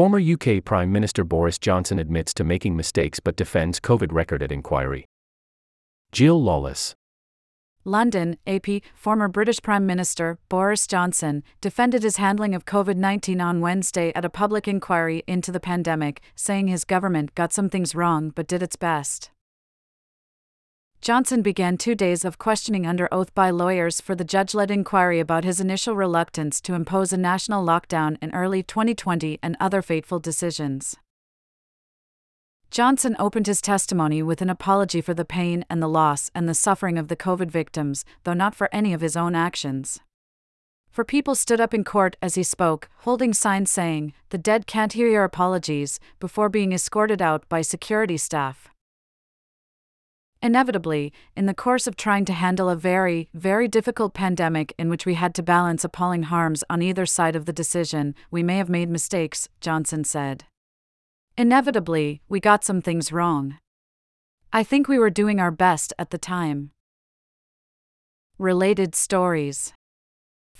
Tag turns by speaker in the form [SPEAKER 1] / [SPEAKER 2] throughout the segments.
[SPEAKER 1] Former UK Prime Minister Boris Johnson admits to making mistakes but defends COVID record at inquiry. Jill Lawless.
[SPEAKER 2] London, AP, former British Prime Minister Boris Johnson defended his handling of COVID 19 on Wednesday at a public inquiry into the pandemic, saying his government got some things wrong but did its best. Johnson began two days of questioning under oath by lawyers for the judge led inquiry about his initial reluctance to impose a national lockdown in early 2020 and other fateful decisions. Johnson opened his testimony with an apology for the pain and the loss and the suffering of the COVID victims, though not for any of his own actions. Four people stood up in court as he spoke, holding signs saying, The dead can't hear your apologies, before being escorted out by security staff. Inevitably, in the course of trying to handle a very, very difficult pandemic in which we had to balance appalling harms on either side of the decision, we may have made mistakes, Johnson said. Inevitably, we got some things wrong. I think we were doing our best at the time. Related stories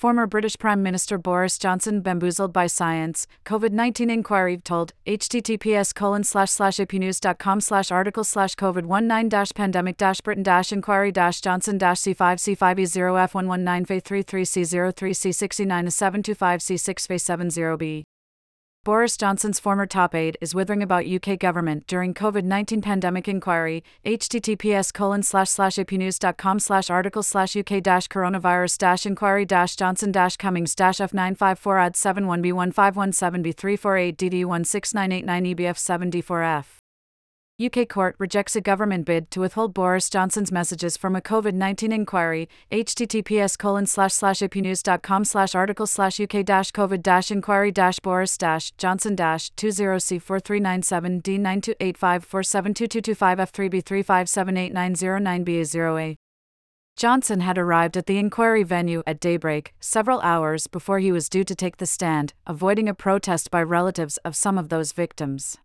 [SPEAKER 2] Former British Prime Minister Boris Johnson bamboozled by science. COVID 19 inquiry told https colon slash slash apnews.com slash article slash COVID 19 dash pandemic dash Britain dash inquiry dash Johnson dash C5 C5E0 F119 Fa 33 C03 C69 725 C6 Fa 70B. Boris Johnson's former top aide is withering about UK government during COVID-19 pandemic inquiry. https colon slash slash apnews.com slash article slash UK dash coronavirus dash inquiry dash Johnson dash Cummings dash F954 ad 71B15117B348 DD16989 EBF74F. UK court rejects a government bid to withhold Boris Johnson's messages from a COVID 19 inquiry. https colon slash slash apnews.com slash article slash UK COVID inquiry Boris Johnson dash 20C4397 D9285472225F3B3578909B0A. Johnson had arrived at the inquiry venue at daybreak, several hours before he was due to take the stand, avoiding a protest by relatives of some of those victims.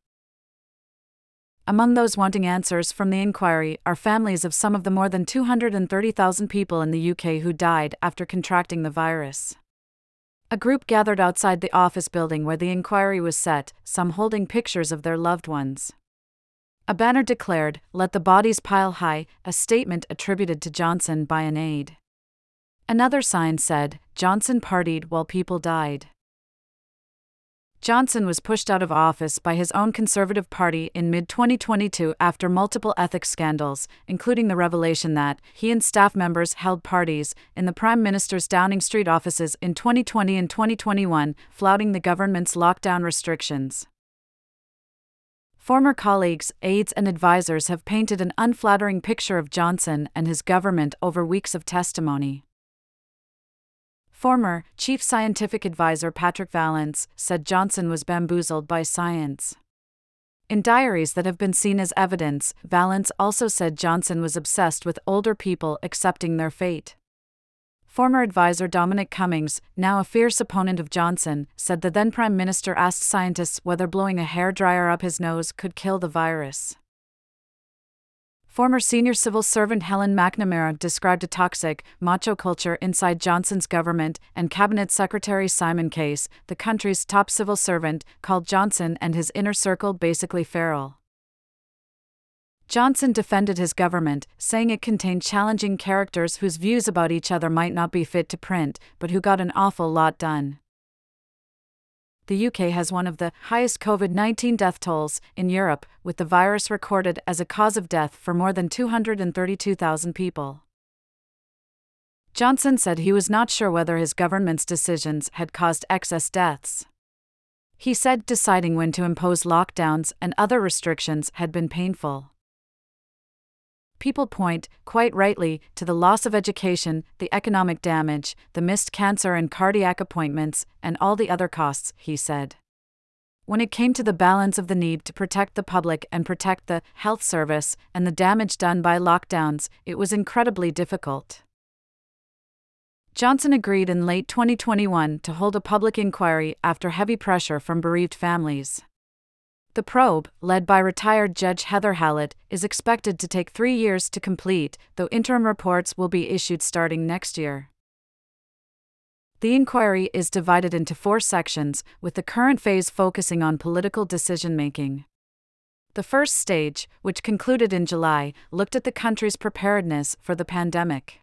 [SPEAKER 2] Among those wanting answers from the inquiry are families of some of the more than 230,000 people in the UK who died after contracting the virus. A group gathered outside the office building where the inquiry was set, some holding pictures of their loved ones. A banner declared, Let the bodies pile high, a statement attributed to Johnson by an aide. Another sign said, Johnson partied while people died. Johnson was pushed out of office by his own Conservative Party in mid 2022 after multiple ethics scandals, including the revelation that he and staff members held parties in the Prime Minister's Downing Street offices in 2020 and 2021, flouting the government's lockdown restrictions. Former colleagues, aides, and advisers have painted an unflattering picture of Johnson and his government over weeks of testimony. Former Chief Scientific Advisor Patrick Vallance said Johnson was bamboozled by science. In diaries that have been seen as evidence, Vallance also said Johnson was obsessed with older people accepting their fate. Former advisor Dominic Cummings, now a fierce opponent of Johnson, said the then Prime Minister asked scientists whether blowing a hair dryer up his nose could kill the virus. Former senior civil servant Helen MacNamara described a toxic, macho culture inside Johnson's government, and Cabinet Secretary Simon Case, the country's top civil servant, called Johnson and his inner circle basically feral. Johnson defended his government, saying it contained challenging characters whose views about each other might not be fit to print, but who got an awful lot done the UK has one of the highest COVID 19 death tolls in Europe, with the virus recorded as a cause of death for more than 232,000 people. Johnson said he was not sure whether his government's decisions had caused excess deaths. He said deciding when to impose lockdowns and other restrictions had been painful. People point, quite rightly, to the loss of education, the economic damage, the missed cancer and cardiac appointments, and all the other costs, he said. When it came to the balance of the need to protect the public and protect the health service and the damage done by lockdowns, it was incredibly difficult. Johnson agreed in late 2021 to hold a public inquiry after heavy pressure from bereaved families. The probe, led by retired Judge Heather Hallett, is expected to take three years to complete, though interim reports will be issued starting next year. The inquiry is divided into four sections, with the current phase focusing on political decision making. The first stage, which concluded in July, looked at the country's preparedness for the pandemic.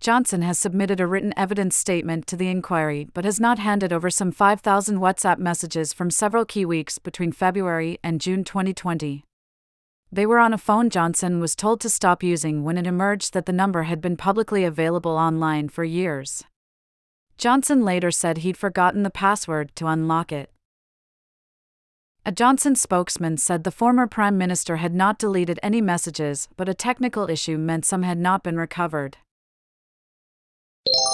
[SPEAKER 2] Johnson has submitted a written evidence statement to the inquiry but has not handed over some 5,000 WhatsApp messages from several key weeks between February and June 2020. They were on a phone Johnson was told to stop using when it emerged that the number had been publicly available online for years. Johnson later said he'd forgotten the password to unlock it. A Johnson spokesman said the former Prime Minister had not deleted any messages, but a technical issue meant some had not been recovered you